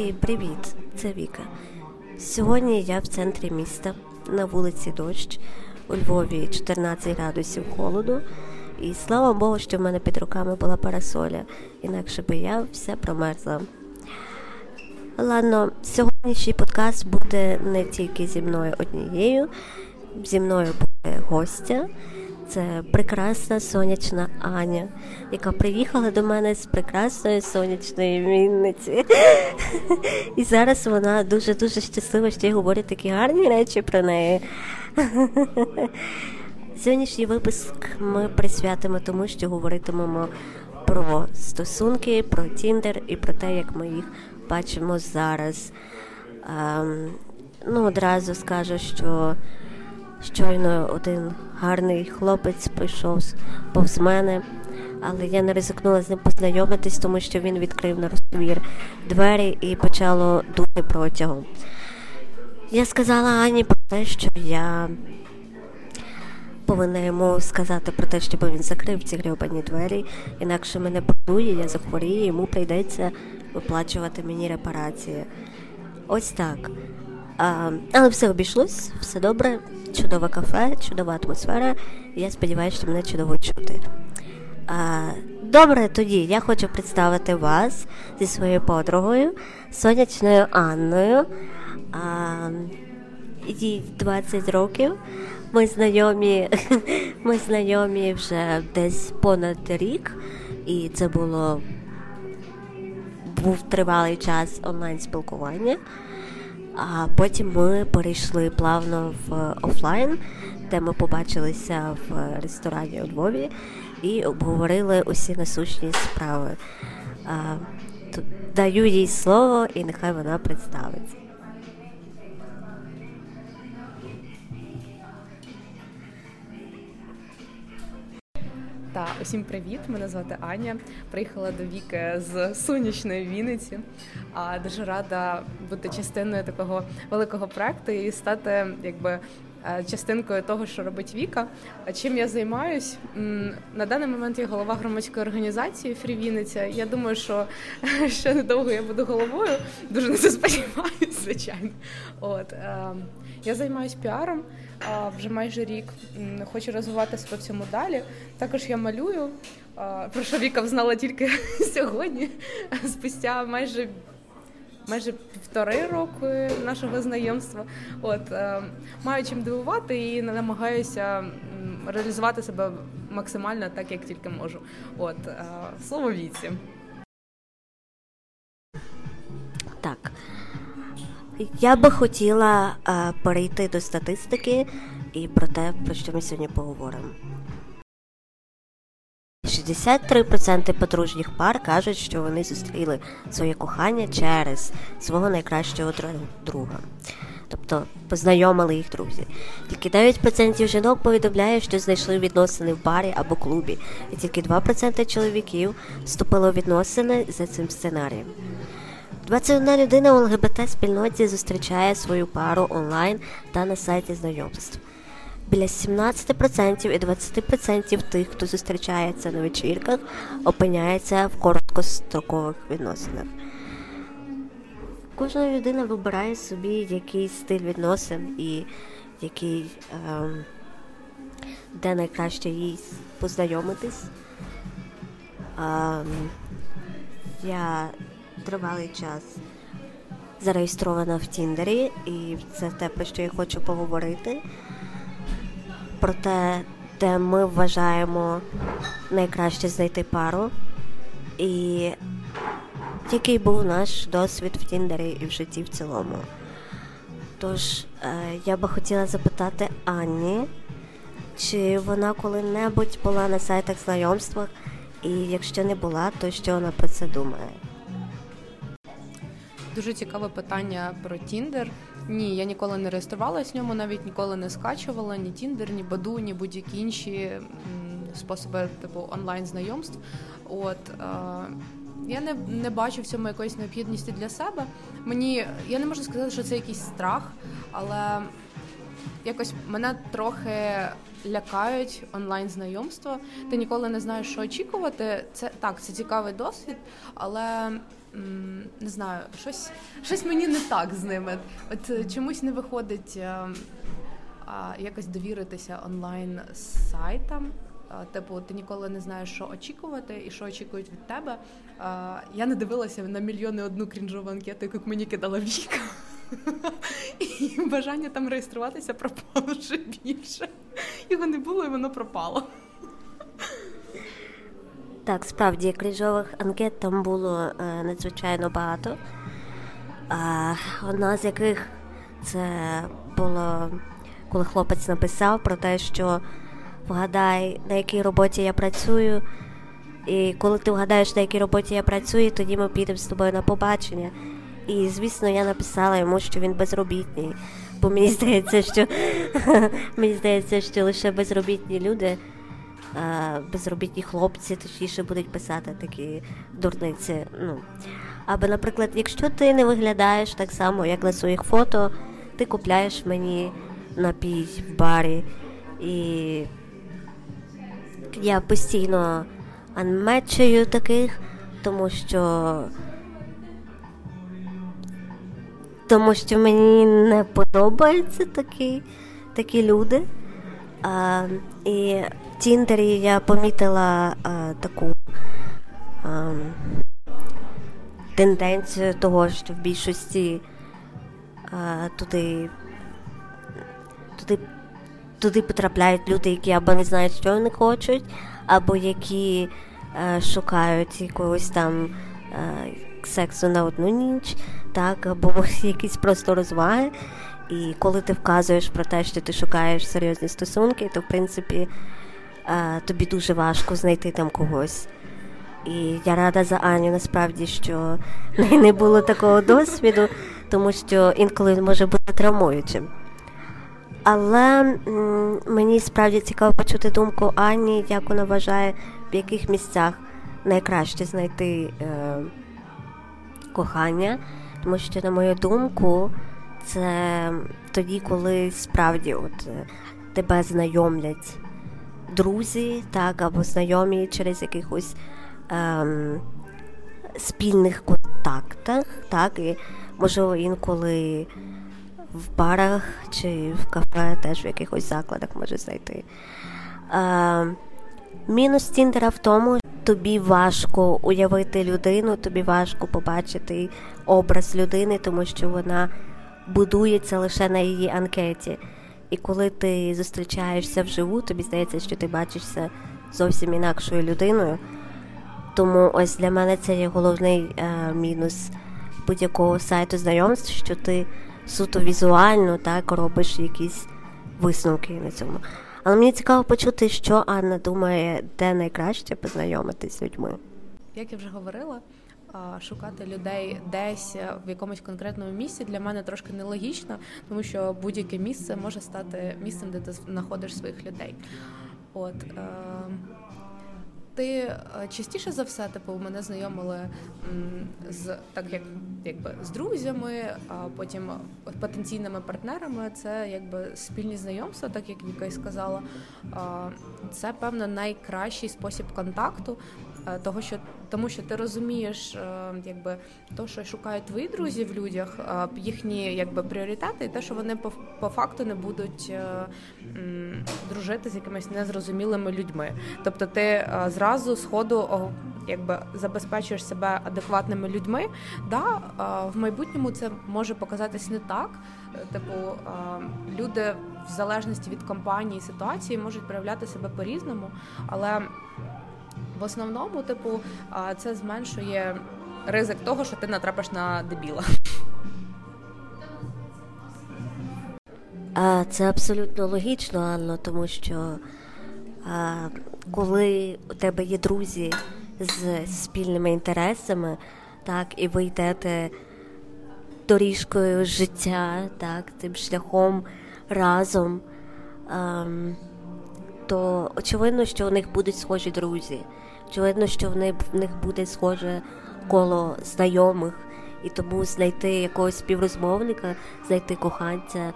Гей, привіт! Це Віка. Сьогодні я в центрі міста на вулиці Дощ у Львові 14 градусів холоду. І слава Богу, що в мене під руками була парасоля, інакше би я все промерзла. Ладно, сьогоднішній подкаст буде не тільки зі мною однією, зі мною буде гостя. Це прекрасна сонячна Аня, яка приїхала до мене з прекрасної сонячної Вінниці. І зараз вона дуже-дуже щаслива, що я говорю такі гарні речі про неї. Сьогоднішній випуск ми присвятимо тому, що говоритимемо про стосунки, про Тіндер і про те, як ми їх бачимо зараз. Ем, ну, Одразу скажу, що щойно один гарний хлопець прийшов повз мене, але я не ризикнула з ним познайомитись, тому що він відкрив на розповір двері і почало дути протягом. Я сказала Ані про те, що я повинна йому сказати про те, щоб він закрив ці гребані двері, інакше мене подує, я захворію, йому прийдеться виплачувати мені репарації. Ось так. А, Але все обійшлось, все добре, чудове кафе, чудова атмосфера. Я сподіваюся, що мене чудово чути. А, Добре, тоді я хочу представити вас зі своєю подругою, сонячною Анною. А, Їй 20 років. Ми знайомі, ми знайомі вже десь понад рік, і це було був тривалий час онлайн спілкування. А потім ми перейшли плавно в офлайн, де ми побачилися в ресторані у Львові і обговорили усі насущні справи. Даю їй слово, і нехай вона представиться. Та усім привіт! Мене звати Аня. Приїхала до Віки з сонячної Вінниці. А дуже рада бути частиною такого великого проекту і стати якби. Е, частинкою того, що робить Віка. Чим я займаюсь на даний момент я голова громадської організації Фрі Вінниця. Я думаю, що ще недовго я буду головою. Дуже на це сподіваюся, звичайно. От ем, я займаюся піаром вже майже рік. Хочу розвивати себе в цьому далі. Також я малюю. Про що Віка взнала тільки сьогодні, спустя майже майже півтори роки нашого знайомства. От е, маю чим дивувати і намагаюся реалізувати себе максимально так, як тільки можу. От е, слово віці. Я би хотіла е, перейти до статистики і про те, про що ми сьогодні поговоримо. 63% подружніх пар кажуть, що вони зустріли своє кохання через свого найкращого друга. Тобто познайомили їх друзі. Тільки 9% жінок повідомляє, що знайшли відносини в барі або клубі, і тільки 2% чоловіків вступили у відносини за цим сценарієм. 21 людина у ЛГБТ спільноті зустрічає свою пару онлайн та на сайті знайомств. Біля 17% і 20% тих, хто зустрічається на вечірках, опиняється в короткострокових відносинах. Кожна людина вибирає собі якийсь стиль відносин і який, е, де найкраще їй познайомитись. Е, я тривалий час зареєстрована в Тіндері, і це те, про що я хочу поговорити. Про те, де ми вважаємо найкраще знайти пару. І який був наш досвід в Тіндері і в житті в цілому. Тож, е, я би хотіла запитати Анні, чи вона коли-небудь була на сайтах знайомствах, і якщо не була, то що вона про це думає? Дуже цікаве питання про Тіндер. Ні, я ніколи не реєструвалася в ньому, навіть ніколи не скачувала ні Тіндер, ні Баду, ні будь-які інші способи типу онлайн знайомств. От е, я не не бачу в цьому якоїсь необхідності для себе. Мені я не можу сказати, що це якийсь страх, але якось мене трохи лякають онлайн знайомства. Ти ніколи не знаєш, що очікувати. Це так, це цікавий досвід, але не знаю, щось щось мені не так з ними. От е, чомусь не виходить а, е, а, якось довіритися онлайн сайтам. Типу, ти ніколи не знаєш, що очікувати і що очікують від тебе. Я не дивилася на мільйони одну крінжову анкету, яку мені кидала Віка. І бажання там реєструватися пропало вже більше. Його не було, і воно пропало. Так, справді крінжових анкет там було е, надзвичайно багато. Одна з яких це було, коли хлопець написав про те, що вгадай, на якій роботі я працюю. І коли ти вгадаєш, на якій роботі я працюю, тоді ми підемо з тобою на побачення. І, звісно, я написала йому, що він безробітний. Бо мені здається, що мені здається, що лише безробітні люди, безробітні хлопці, точніше будуть писати такі дурниці. Ну. Або, наприклад, якщо ти не виглядаєш так само, як на своїх фото, ти купляєш мені напій в барі. І я постійно анмечую таких, тому що тому що мені не подобаються такі такі люди. А, І в Тіндері я помітила а, таку а, тенденцію того, що в більшості а, туди туди туди потрапляють люди, які або не знають, що вони хочуть, або які е, шукають якогось там е, сексу на одну ніч, так, або якісь просто розваги. І коли ти вказуєш про те, що ти шукаєш серйозні стосунки, то в принципі е, тобі дуже важко знайти там когось. І я рада за Аню насправді, що не було такого досвіду, тому що інколи може бути травмуючим. Але мені справді цікаво почути думку Ані, як вона вважає, в яких місцях найкраще знайти е, кохання. Тому що, на мою думку, це тоді, коли справді от е, тебе знайомлять друзі, так, або знайомі через якихось ем, спільних контактах, так, і можливо інколи в барах чи в кафе, теж в якихось закладах може знайти. Е, Мінус Тіндера в тому, тобі важко уявити людину, тобі важко побачити образ людини, тому що вона будується лише на її анкеті. І коли ти зустрічаєшся вживу, тобі здається, що ти бачишся зовсім інакшою людиною. Тому ось для мене це є головний е, мінус будь-якого сайту знайомств, що ти суто візуально так робиш якісь висновки на цьому. Але мені цікаво почути, що Анна думає, де найкраще познайомитись з людьми. Як я вже говорила, шукати людей десь в якомусь конкретному місці для мене трошки нелогічно, тому що будь-яке місце може стати місцем, де ти знаходиш своїх людей. От е, ти е, частіше за все, типу, мене знайомили з так, як якби з друзями, а потім потенційними партнерами. Це якби спільні знайомства, так як Віка і сказала. Це певно найкращий спосіб контакту, Е, того, що тому, що ти розумієш, е, якби то, що шукають твої друзі в людях, е, їхні якби пріоритети, і те, що вони по, по факту не будуть дружити з якимись незрозумілими людьми. Тобто, ти зразу з ходу якби забезпечуєш себе адекватними людьми. Да, в майбутньому це може показатись не так. Типу, люди в залежності від компанії ситуації можуть проявляти себе по різному, але в основному, типу, це зменшує ризик того, що ти натрапиш на дебіла. Це абсолютно логічно, Анно, тому що а, коли у тебе є друзі з спільними інтересами, так, і ви йдете доріжкою життя, так, цим шляхом разом, а, то очевидно, що у них будуть схожі друзі. Очевидно, що в них, буде схоже коло знайомих, і тому знайти якогось співрозмовника, знайти коханця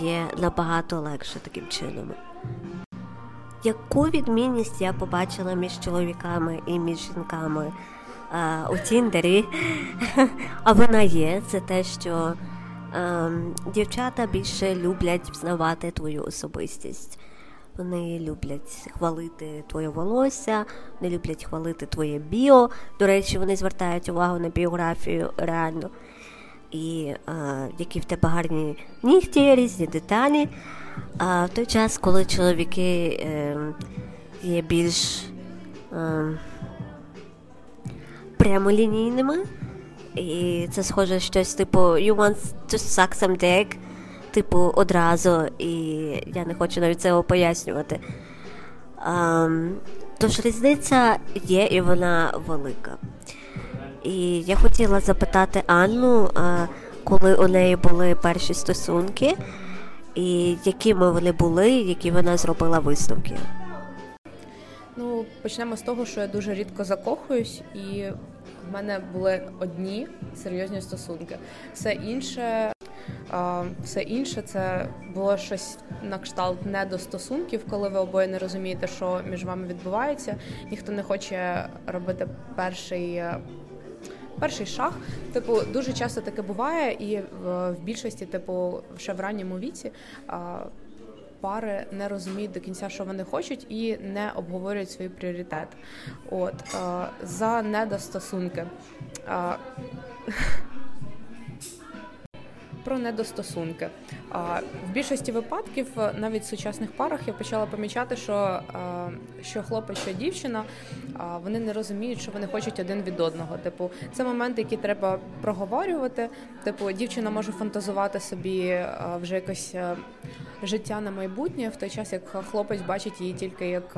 є набагато легше таким чином. яку відмінність я побачила між чоловіками і між жінками а, у Тіндері, а вона є, це те, що а, ем, дівчата більше люблять взнавати твою особистість. Вони люблять хвалити твоє волосся, вони люблять хвалити твоє біо. До речі, вони звертають увагу на біографію реально. І а, які в тебе гарні нігті, різні деталі. А в той час, коли чоловіки е, є більш е, прямолінійними, і це схоже щось типу You want to suck some dick, типу, одразу, і я не хочу навіть цього пояснювати. А, Тож різниця є і вона велика. І я хотіла запитати Анну, коли у неї були перші стосунки і якими вони були, які вона зробила висновки? Ну, почнемо з того, що я дуже рідко закохуюсь, і в мене були одні серйозні стосунки. Все інше, все інше це було щось на кшталт недостосунків, коли ви обоє не розумієте, що між вами відбувається. Ніхто не хоче робити перший перший шаг. Типу, дуже часто таке буває, і в, більшості, типу, ще в ранньому віці. А, Пари не розуміють до кінця, що вони хочуть, і не обговорюють свої пріоритети. От а, за недостосунки. Про недостосунки. В більшості випадків, навіть в сучасних парах, я почала помічати, що що хлопець, що дівчина вони не розуміють, що вони хочуть один від одного. Типу, це моменти, які треба проговорювати. Типу, дівчина може фантазувати собі вже якось життя на майбутнє, в той час як хлопець бачить її тільки як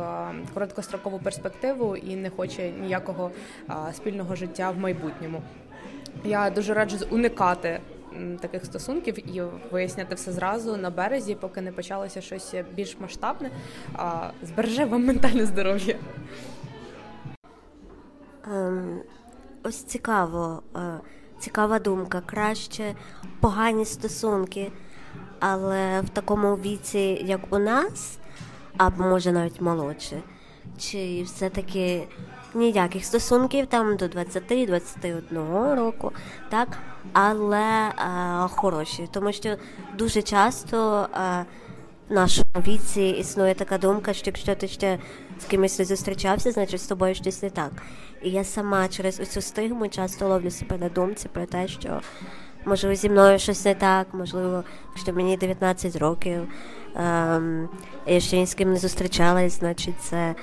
короткострокову перспективу і не хоче ніякого спільного життя в майбутньому. Я дуже раджу уникати таких стосунків і виясняти все зразу на березі, поки не почалося щось більш масштабне, а збереже вам ментальне здоров'я. Ем, ось цікаво, е, цікава думка. Краще погані стосунки, але в такому віці, як у нас, або може навіть молодше, чи все-таки ніяких стосунків там до 20-21 року, так, але а, хороші, тому що дуже часто а, в нашому віці існує така думка, що якщо ти ще з кимось не зустрічався, значить з тобою щось не так. І я сама через цю стигму часто ловлю себе на думці про те, що можливо зі мною щось не так, можливо, якщо мені 19 років, ем, я ще ні з ким не зустрічалась, значить це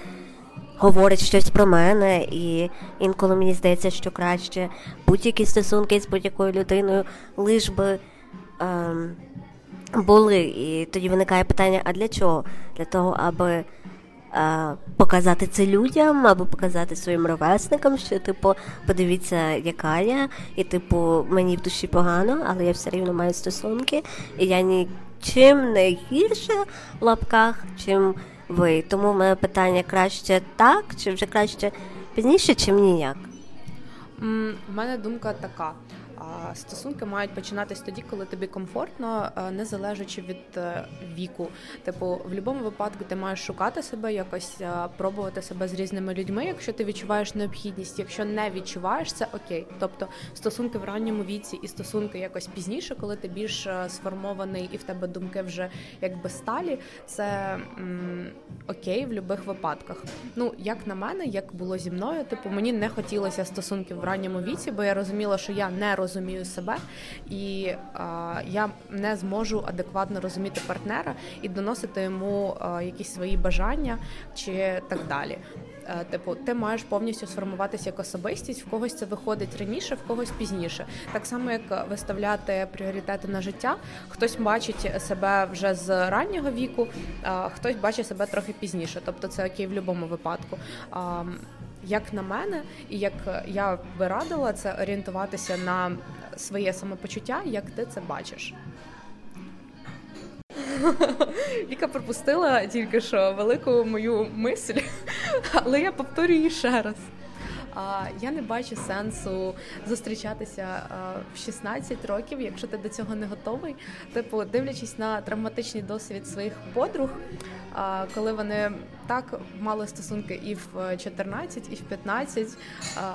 говорить щось про мене, і інколи мені здається, що краще будь-які стосунки з будь-якою людиною лиш би ем, були. І тоді виникає питання: а для чого? Для того, аби. Показати це людям або показати своїм ровесникам, що типу, подивіться, яка я, і типу мені в душі погано, але я все рівно маю стосунки, і я нічим не гірше в лапках, чим ви. Тому в мене питання краще так, чи вже краще пізніше, чим ніяк. У мене думка така. Стосунки мають починатись тоді, коли тобі комфортно, не залежачи від е, віку. Типу, в будь-якому випадку ти маєш шукати себе, якось пробувати себе з різними людьми, якщо ти відчуваєш необхідність. Якщо не відчуваєш, це окей. Тобто стосунки в ранньому віці і стосунки якось пізніше, коли ти більш е, сформований і в тебе думки вже якби сталі, це м, окей в будь-яких випадках. Ну як на мене, як було зі мною, типу мені не хотілося стосунків в ранньому віці, бо я розуміла, що я не розумію розумію себе, і а, я не зможу адекватно розуміти партнера і доносити йому а, якісь свої бажання чи так далі. Е, типу, ти маєш повністю сформуватися як особистість, в когось це виходить раніше, в когось пізніше. Так само, як виставляти пріоритети на життя, хтось бачить себе вже з раннього віку, а хтось бачить себе трохи пізніше. Тобто це окей в будь-якому випадку як на мене, і як я би радила це орієнтуватися на своє самопочуття, як ти це бачиш. Віка пропустила тільки що велику мою мисль, але я повторюю її ще раз. Я не бачу сенсу зустрічатися в 16 років, якщо ти до цього не готовий. Типу, дивлячись на травматичний досвід своїх подруг, коли вони так мали стосунки і в 14, і в 15,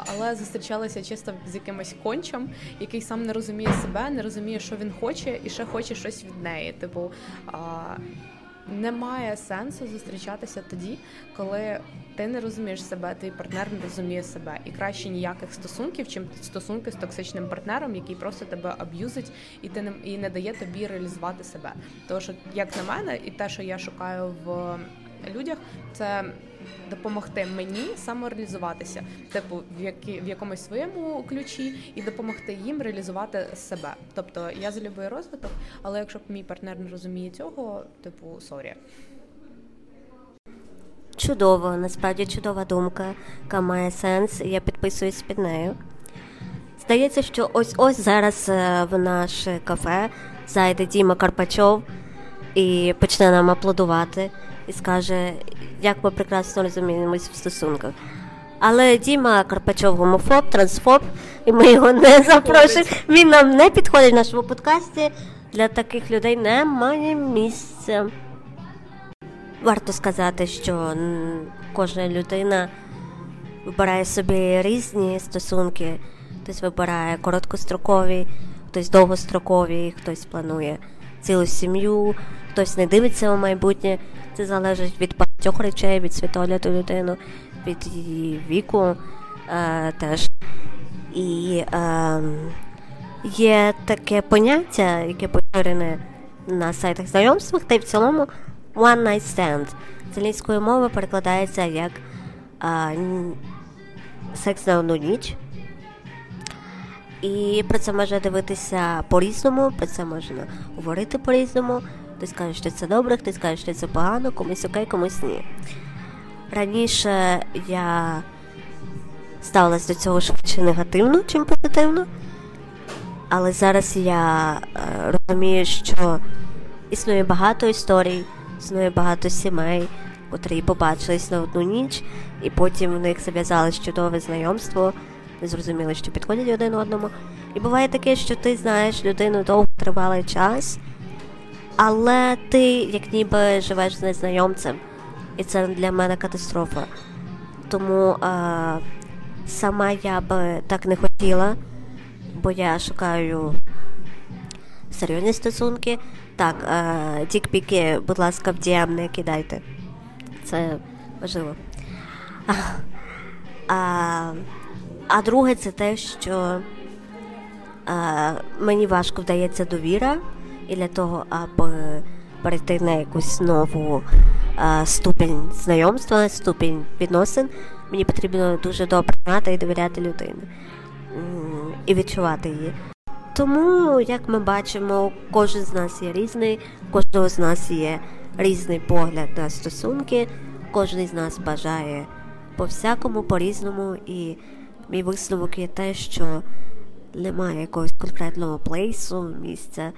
але зустрічалися чисто з якимось кончем, який сам не розуміє себе, не розуміє, що він хоче, і ще хоче щось від неї. Типу немає сенсу зустрічатися тоді, коли ти не розумієш себе, твій партнер не розуміє себе, і краще ніяких стосунків, чим стосунки з токсичним партнером, який просто тебе аб'юзить і ти не і не дає тобі реалізувати себе. Тому що, як на мене, і те, що я шукаю в людях, це допомогти мені самореалізуватися, типу в які в якомусь своєму ключі, і допомогти їм реалізувати себе. Тобто я за розвиток, але якщо б мій партнер не розуміє цього, типу sorry. Чудово, насправді чудова думка, яка має сенс, я підписуюсь під нею. Здається, що ось ось зараз е, в наше кафе зайде Діма Карпачов і почне нам аплодувати і скаже, як ми прекрасно розуміємось в стосунках. Але Діма Карпачов гомофоб, трансфоб, і ми його не запрошуємо. Він нам не підходить в нашому подкасті. Для таких людей немає місця. Варто сказати, що кожна людина вибирає собі різні стосунки. Хтось вибирає короткострокові, хтось довгострокові, хтось планує цілу сім'ю, хтось не дивиться у майбутнє. Це залежить від багатьох речей, від світогляду людини, від її віку е, теж. І е, є таке поняття, яке поширене на сайтах знайомствах, та й в цілому one night stand. З англійської мови перекладається як е, секс на одну ніч. І про це можна дивитися по-різному, про це можна говорити по-різному. Хтось каже, що це добре, хтось каже, що це погано, комусь окей, комусь ні. Раніше я ставилась до цього швидше негативно, чим позитивно. Але зараз я е, розумію, що існує багато історій, існує багато сімей, котрі побачились на одну ніч, і потім в них зав'язалось чудове знайомство, не зрозуміли, що підходять один одному. І буває таке, що ти знаєш людину довго тривалий час але ти як ніби живеш з незнайомцем, і це для мене катастрофа. Тому а, сама я би так не хотіла, бо я шукаю серйозні стосунки. Так, тік-піки, будь ласка, в DM не кидайте. Це важливо. А, а, а друге, це те, що а, мені важко вдається довіра і для того, аби перейти на якусь нову а, ступінь знайомства, ступінь відносин, мені потрібно дуже добре знати і довіряти людині і відчувати її. Тому, як ми бачимо, кожен з нас є різний, кожного з нас є різний погляд на стосунки, кожен з нас бажає по всякому, по різному, і мій висновок є те, що немає якогось конкретного плейсу, місця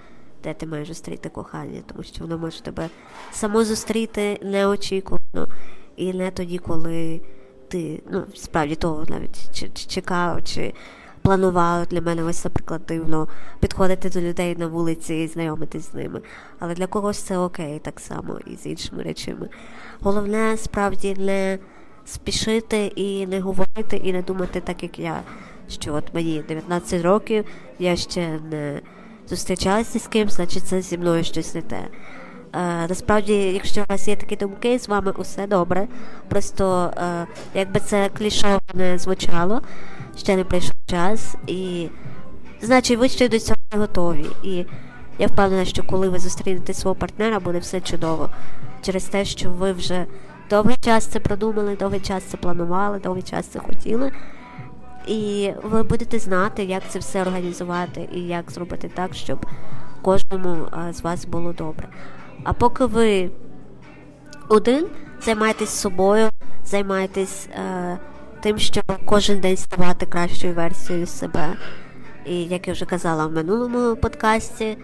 де ти маєш зустріти кохання, тому що воно може тебе само зустріти неочікувано і не тоді, коли ти ну, справді того навіть чекав чи планував для мене ось, наприклад, дивно підходити до людей на вулиці і знайомитись з ними. Але для когось це окей, так само і з іншими речами. Головне справді не спішити і не говорити, і не думати так, як я. Що от мені 19 років, я ще не зустрічалася з ким, значить це зі мною щось не те. Е, насправді, якщо у вас є такі думки, з вами усе добре. Просто е, якби це клішово не звучало, ще не прийшов час, і значить ви ще до цього не готові. І я впевнена, що коли ви зустрінете свого партнера, буде все чудово. Через те, що ви вже довгий час це продумали, довгий час це планували, довгий час це хотіли. І ви будете знати, як це все організувати і як зробити так, щоб кожному з вас було добре. А поки ви один, займайтесь собою, займайтесь е, тим, щоб кожен день ставати кращою версією себе. І як я вже казала в минулому подкасті, е,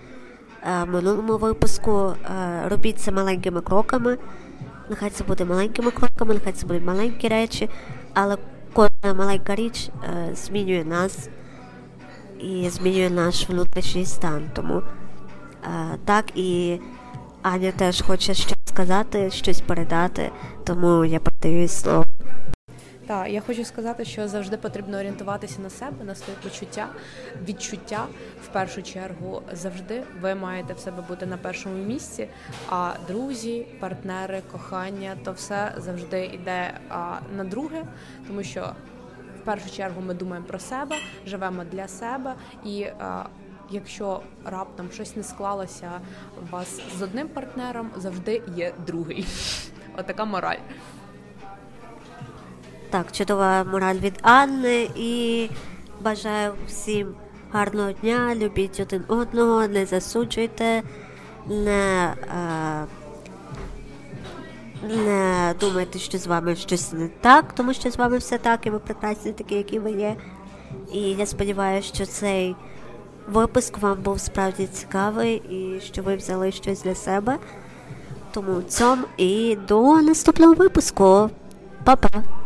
в минулому випуску, е, робіть це маленькими кроками. Нехай це буде маленькими кроками, нехай це будуть маленькі речі, але Кожна маленька річ е, змінює нас і змінює наш внутрішній стан. Тому е, так і Аня теж хоче сказати. сказати, щось передати, тому я передаю слово. Так, я хочу сказати, що завжди потрібно орієнтуватися на себе, на свої почуття, відчуття в першу чергу. Завжди ви маєте в себе бути на першому місці. А друзі, партнери, кохання то все завжди йде на друге, тому що в першу чергу ми думаємо про себе, живемо для себе і. Якщо раптом щось не склалося у вас з одним партнером, завжди є другий. Отака мораль. Так, чудова мораль від Анни і бажаю всім гарного дня, любіть один одного, не засуджуйте, не а, не думайте, що з вами щось не так, тому що з вами все так, і ви прекрасні такі, які ви є. І я сподіваюся, що цей випуск вам був справді цікавий і що ви взяли щось для себе. Тому цьому і до наступного випуску. Па-па!